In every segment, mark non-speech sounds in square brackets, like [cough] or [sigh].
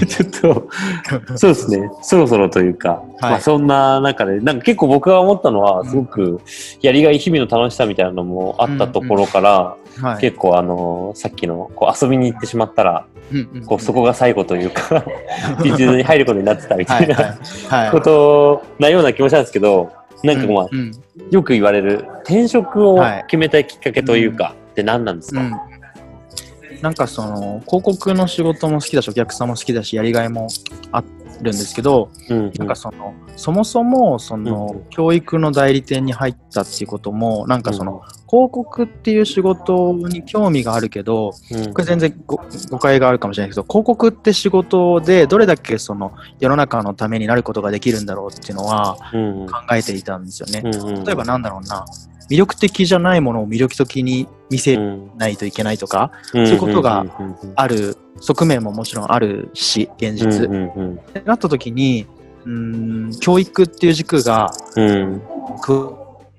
[laughs] ちょっと、そうですね、そろそろというか、はい。まあそんな中で、なんか結構僕が思ったのは、すごくやりがい、日々の楽しさみたいなのもあったところから、はい。結構あの、さっきのこう遊びに行ってしまったら、うんうんこうそこが最後というか、[laughs] ビジネスに入ることになってたみたはいい。なはい。はい。ことなような気もしたんですけど、なんかまあ、うんうん。よく言われる転職をはい。決めたきっかけというか、って何なんですか、うん、なんかその広告の仕事も好きだしお客さんも好きだしやりがいもあるんですけど、うんなんかそのそもそもその、うん教育の代理店に入ったっていうこともなんかその、広告っていう仕事に興味があるけどうん。これ全然ご誤解があるかもしれないけど広告って仕事でどれだけその世の中のためになることができるんだろうっていうのはうん考えていたんですよね。うん。例えばなんだろうな魅力的じゃないものを魅力的に見せうん。ないといけないとか、そういうことがある側面ももちろんあるし現実。ってなった時にうーん教育っていう軸がうん。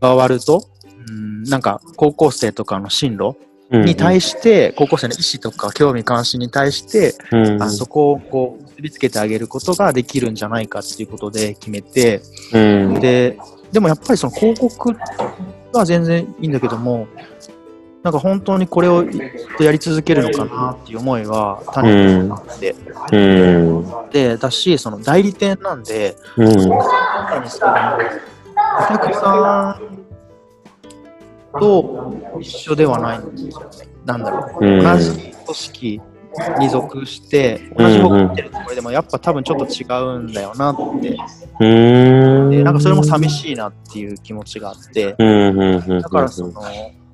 加わるとうんなんか高校生とかの進路うんに対して、高校生の意思とか興味関心に対して、うん。あそこをこう結びつけてあげることができるんじゃないかっていうことで決めてうん。ででもやっぱりその広告は全然いいんだけどもなんか本当にこれをやり続けるのかなっていう思いは単にあって、うん。でだしその代理店なんでうん。中にそのお客さんと一緒ではないんですよね。なんだろう、うん。同じ組織に属して、同じ方向ってるつもりでも、やっぱ多分ちょっと違うんだよなって、うん。でなんかそれも寂しいなっていう気持ちがあって、だからその、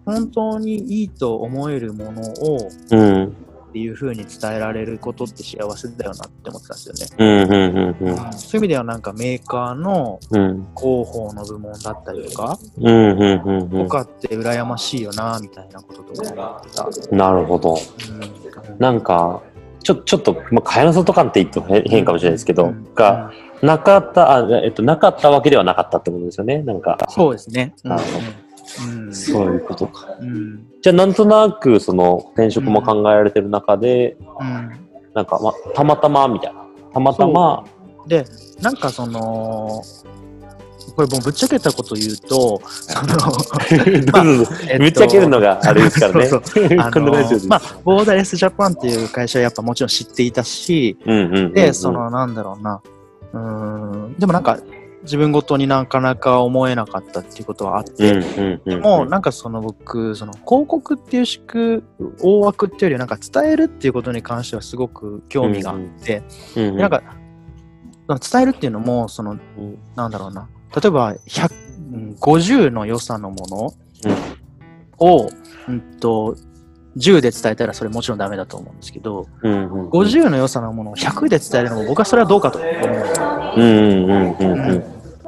本当にいいと思えるものをうんっていう風に伝えられることって幸せだよなって思ってたんですよね。うんうんうんうん。そういう意味ではなんかメーカーのうん。広報の部門だったりとか、うんうんうんうん。とかって羨ましいよなみたいなこととか思ってた。なるほど。うん。なんかちょちょっと、まあ、蚊帳の外感って言っても変変かもしれないですけど、うん。がなかったあ、えっと、なかったわけではなかったってことですよね。なんか。そうですね。うんそういうことか。うん。じゃあなんとなくその転職も考えられてる中で、うん。なんか、ま、たまたまみたいな。たまたまで、なんかその、これもうぶっちゃけたこと言うと、その、[laughs] ぶっちゃけるのがあれですからね。そうあこんなラジオです。のまあ、ボーダレスジャパンっていう会社はやっぱもちろん知っていたし、うんうんうんうん。で、その、なんだろうな、うーん、でもなんか、自分ごとになかなか思えなかったっていうことはあって、うんうんうんうん、もうなんかその僕その広告っていう宿大枠っていうよりはなんか伝えるっていうことに関してはすごく興味があって、うんうん、なんか伝えるっていうのもそのうんなんだろうな。例えば100うん50の良さのものうん。を、うんと10で伝えたらそれもちろんダメだと思うんですけどうんうん、50の良さのものを100で伝えるのも僕はそれはどうかと思う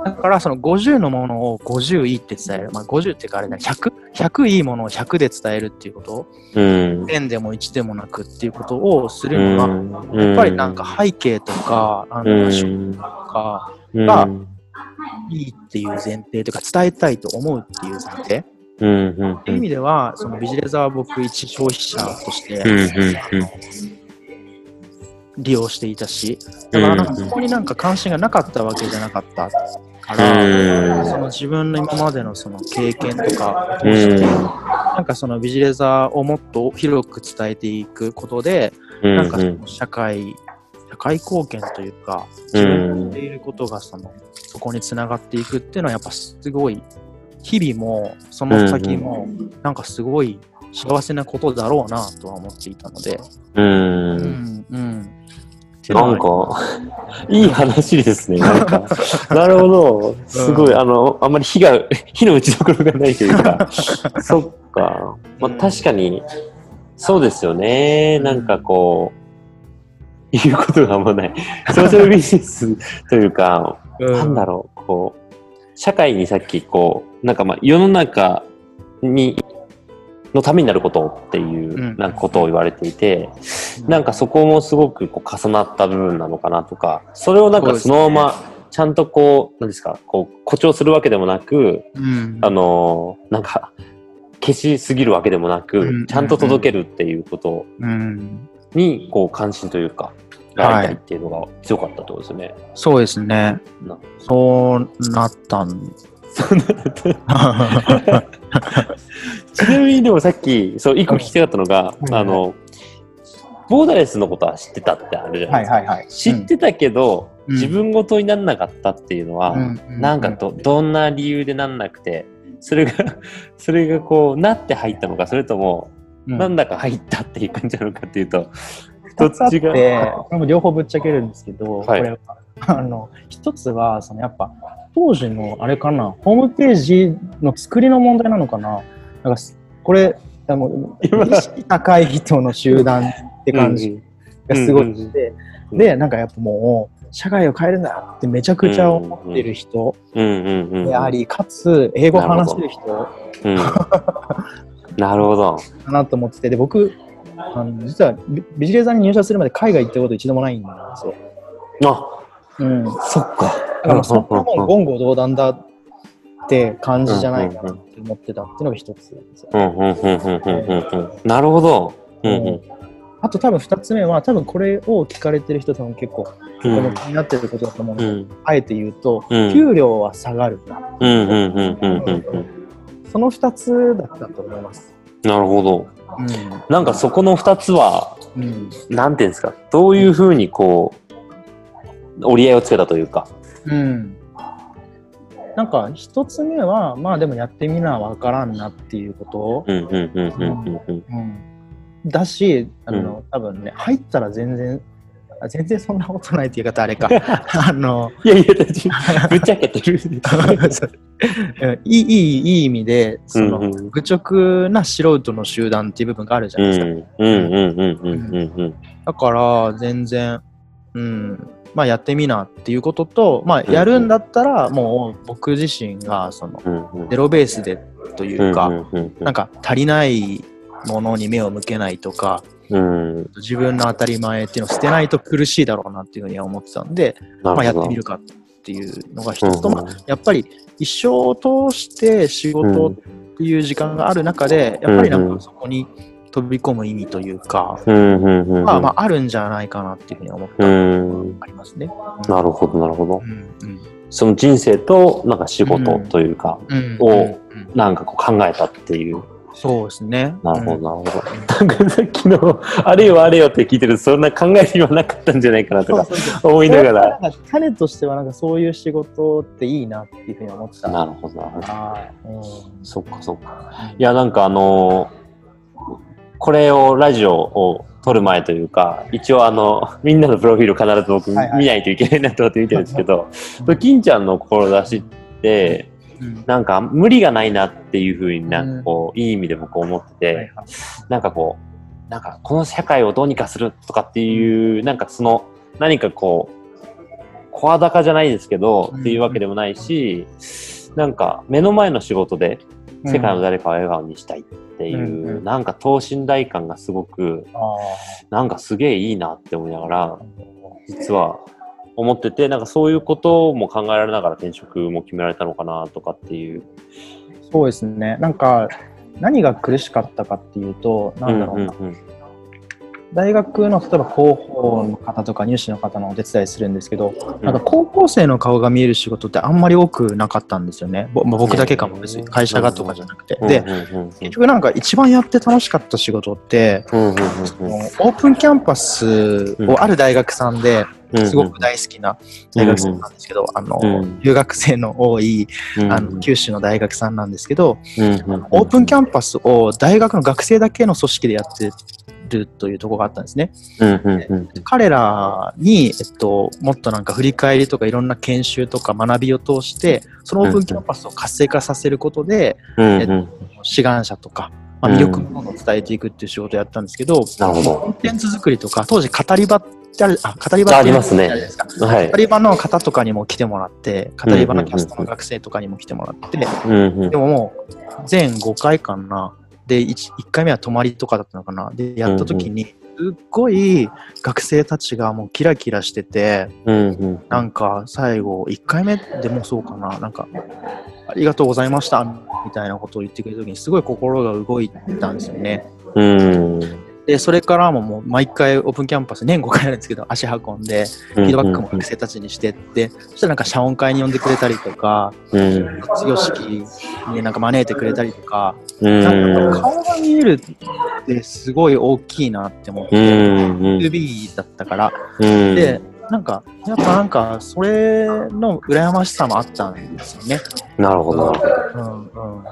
だからその50のものを50いいって伝える、まあ、50っていうかあれだ。100, 100いいものを100で伝えるっていうこと。うん。点でも1でもなくっていうことをするのが、うん。やっぱりなんか背景とか、なんだろううん。趣味とか、うん。がいいっていう前提というか、伝えたいと思うっていう前提。っうんうん。ていう意味では、そのビジネスは僕、一消費者としてうんうん利用していたし、だからなんかそこになんか関心がなかったわけじゃなかったかうん。ら、その自分の今までのその経験とかをして、ん。なんかそのビジネザーをもっと広く伝えていくことで、うんなんかその社会、社会貢献というか、自分のしていることがその、そこにつながっていくっていうのはやっぱすごい、日々もその先もなんかすごい幸せなことだろうなとは思っていたので、うんうん、うん。なんはか、いい話ですね。なんか、[laughs] なるほど。すごい、うんあの、あんまり火が、[laughs] 火の打ちどころがないというか、[laughs] そっか。まあ、うん確かに、そうですよね。なんかこう、言うことがあんまない。ソーシャルビジネスというか、うんなんだろう、こう、社会にさっき、こう、なんかまあ、世の中に、のためになることっていううん。なんかことを言われていて、なんかそこもすごくこう重なった部分なのかなとか、それをなんかそのままちゃんとこう、なんですか、こう誇張するわけでもなく、うん。あのーなんか消しすぎるわけでもなく、うん。ちゃんと届けるっていうことうん。にこう関心というか、がやりたいっていうのが強かったってことですよね。そうですね。なそうなったん。[laughs] ちなみにでもさっき、そう、一個聞きたかったのが、うんあの、ボーダレスのことは知ってたってあるじゃないですか。はいはいはい知ってたけど、うん自分ごとになんなかったっていうのは、うんなんかど、どんな理由でなんなくて、それが、[laughs] それがこう、なって入ったのか、それとも、うんなんだか入ったっていう感じなのかっていうと、二つあって、これも両方ぶっちゃけるんですけど、はいこれは、あの、一つは、そのやっぱ、当時のあれかな、ホームページの作りの問題なのかな。なんかすこれ、あの今意識高い人の集団って感じがすごいして、うんで、なんかやっぱもう、社会を変えるんだってめちゃくちゃ思ってる人。であり、かつ、英語話せる人うん。なるほど。[laughs] かなと思ってて、で、僕、あの実はビビジレーザーに入社するまで海外行ったこと一度もないんですよ。あ、うん。そっか。だからそんなもん言語道断だって感じじゃないかなって思ってたっていうのが一つですよ。うんうんうんうんうんうんうん。なるほど。うんうん。あと多分二つ目は多分これを聞かれてる人多分結構気になってることだと思うので、うんあえて言うと、うん給料は下がるな。その二つだったと思います。なるほど。うなんかそこの二つは、ん。うん。なんていうんですか、どういうふうにこう、折り合いをつけたというか。うん。なんか一つ目は、まあでもやってみなわからんなっていうことうんうんうんうんうんうん。うん、だし、あの、多分ね、入ったら全然、あ全然そんなことないっていう方あれか。[laughs] あの、いやいや。ぶっちゃけてる。[laughs] うんいい、いい、いい意味で、その、うんうん愚直な素人の集団っていう部分があるじゃうないですか。んうんうんうんうんうんうん。だから、全然、うん、まあやってみなっていうことと、まあやるんだったら、もう僕自身が、その、うんうんゼロベースでというか、うんうんうんなんか足りないものに目を向けないとか、うん。自分の当たり前っていうのを捨てないと苦しいだろうなっていうふうには思ってたんで、まあ、やってみるかっていうのが一つと、うんまあ、やっぱり一生を通して仕事っていう時間がある中で、やっぱりなんかそこに飛び込む意味というか、うんうんうんうん。まあまああるんじゃないかなっていうふうに思ったうのん。がありますね。なるほど、なるほどう。んその人生と、なんか仕事というか、うんをうんうんなんかこう考えたっていう。そうですね。なるほど、うんなるほど。なんかさっきの、あれよあれよって聞いてると、そんな考えるようなかったんじゃないかなとか思いながら。なんか種としてはなんかそういう仕事っていいなっていうふうに思ってた。なるほど、なるほど。はい。うんそっか、そっか。いや、なんかあのーこれを、ラジオを撮る前というか、一応あの、みんなのプロフィール必ず僕見ないといけないなと思って見てるんですけど、金ちゃんの志って、うんなんか無理がないなっていうふうになんかこう、いい意味で僕思ってて、なんかこう、なんかこの社会をどうにかするとかっていう、なんかその、何かこう、声高じゃないですけど、うん。っていうわけでもないし、なんか目の前の仕事で世界の誰かを笑顔にしたいっていう、うんうん。なんか等身大感がすごく、あなんかすげえいいなって思いながら、ー実は思ってて、なんかそういうことも考えられながら転職も決められたのかなとかっていう。そうですね。なんか、何が苦しかったかっていうと、なんだろうな、うんうん大学の例えば広報の方とか入試の方のお手伝いするんですけど、なんか高校生の顔が見える仕事ってあんまり多くなかったんですよね。僕だけかも別に会社がとかじゃなくて。うんで、うんうんうん結局なんか一番やって楽しかった仕事って、うんうんうんオープンキャンパスをある大学さんでうんすごく大好きな大学さんなんですけど、あの、うん。留学生の多いうんあの九州の大学さんなんですけど、オープンキャンパスを大学の学生だけの組織でやってるというところがあったんですね。彼らに、えっと、もっとなんか振り返りとかいろんな研修とか学びを通して、そのオープンキャンパスを活性化させることで、うんうん。志願者とか、まあ、魅力を伝えていくっていう仕事をやったんですけど、なるほど。コンテンツ作りとか、当時語り場ってある、あ、語り場ってありますねあるじゃないですか。はい語。り場の方とかにも来てもらって、語り場のキャストの学生とかにも来てもらって、うんうんでももう、全5回かな。で1、1回目は泊まりとかだったのかな。で、やった時に、すっごい学生たちがもうキラキラしてて、うんうんなんか最後、1回目でもそうかな。なんか、ありがとうございましたみたいなことを言ってくれた時に、すごい心が動いたんですよね。うんで、それからももう毎回オープンキャンパス年5回あるんですけど、足運んで、フィードバックも学生たちにしてって、そしたらなんか謝恩会に呼んでくれたりとか、うん。卒業式になんか招いてくれたりとか、うん。なんか顔が見えるってすごい大きいなって思って、うん。うん。2B だったから、うん。で、なんか、やっぱなんか、それの羨ましさもあったんですよね。なるほど。うんうん。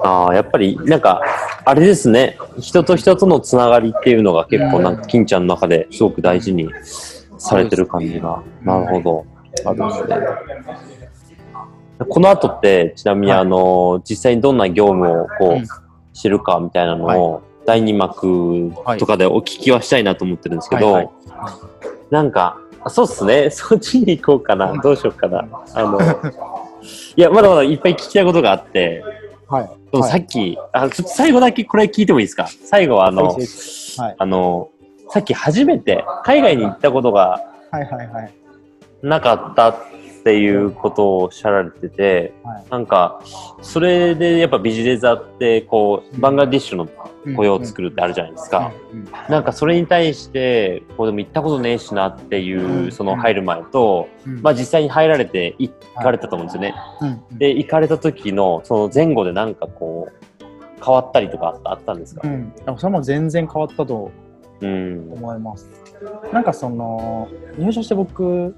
ああ、やっぱり、なんか、あれですね。人と人とのつながりっていうのが結構、なんか、金ちゃんの中ですごく大事にされてる感じが。なるほど。あるんですね。この後って、ちなみに、はいあの、実際にどんな業務をこう知るかみたいなのを、第二幕とかでお聞きはしたいなと思ってるんですけど、はいはいなんか、あそうっすね。[laughs] そっちに行こうかな。どうしようかな。あの、いや、まだまだいっぱい聞きたいことがあって、はい。でもさっき、あちょっと最後だけこれ聞いてもいいですか？最後はあの、はいあの、さっき初めて海外に行ったことがはいはいはい。なかったっていうことをおっしゃられてて、はい。なんか、それでやっぱビジネザーって、こう、バングラディッシュの雇用を作るってあるじゃないですか。うん。うん。なんかそれに対して、こうでも行ったことねえしなっていうう、ん。その入る前と、うん。まあ実際に入られて行かれたと思うんですよね。うん。で、行かれた時の、その前後でなんかこう、変わったりとかあったんですか？うん、あそれも全然変わったとうん。思います。なんかその入社して僕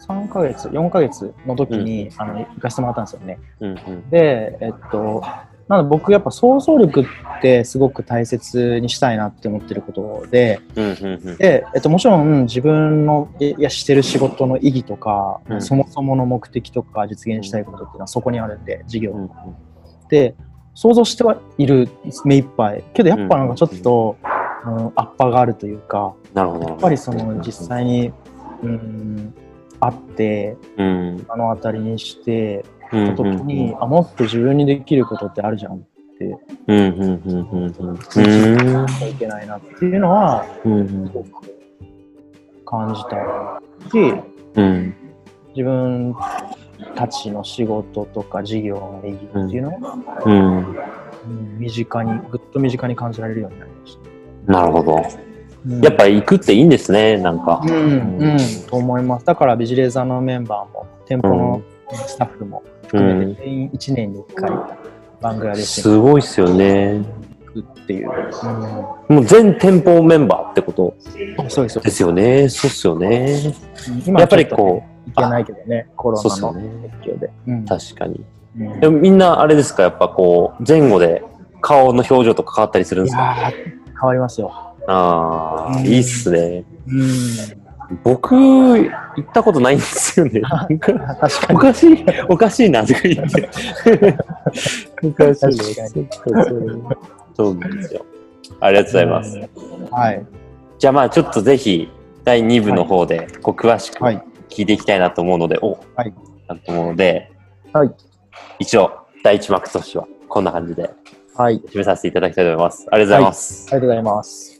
3ヶ月4ヶ月の時に、あの行かせてもらったんですよね。うんうん。でえっとなので僕やっぱ想像力ってすごく大切にしたいなって思ってることでうんうんうん。で、えっと、もちろん自分のいやしてる仕事の意義とか、うんそもそもの目的とか実現したいことっていうのはそこにあるんで事業うんうんで想像してはいる目いっぱいけどやっぱなんかちょっと、うん、アッパーがあるというかなるほど。やっぱりその実際に、うん、会ってうん。目の当たりにしてうんた時に、あもっと自分にできることってあるじゃんってうんうんうんうんうん。いけないなっていうのはうんすごく感じたしうん。自分たちの仕事とか事業の意義っていうのは、うん。うん身近にぐっと身近に感じられるようになりました。なるほど。うんやっぱり行くっていいんですね、なんか。うん、うん、と思います。だからビジレーザーのメンバーも、店舗のスタッフも含めて全員1年に1回、バングラデシュすごいっすよね。に行くっていう。もう全店舗メンバーってことうん、そうですよで。すよね。そうっすよね。今やっぱりこう、いけないけどね、コロナのそうっすよね。影響で。うん確かに。うんでもみんなあれですか、やっぱこう、前後で顔の表情とか変わったりするんいですか？変わりますよ。ああ、うんいいっすね。うん。僕、行ったことないんですよね。なんか確かに。おかしい、おかしいなとか言って。[laughs] おかしいね。そうなんですよ。ありがとうございます。はい。じゃあまあちょっとぜひ第2部の方でこう詳しくはい。聞いていきたいなと思うので、おはい。なと思うので、はい。一応第1幕としてはこんな感じではい。締めさせていただきたいと思います。ありがとうございます。ありがとうございます。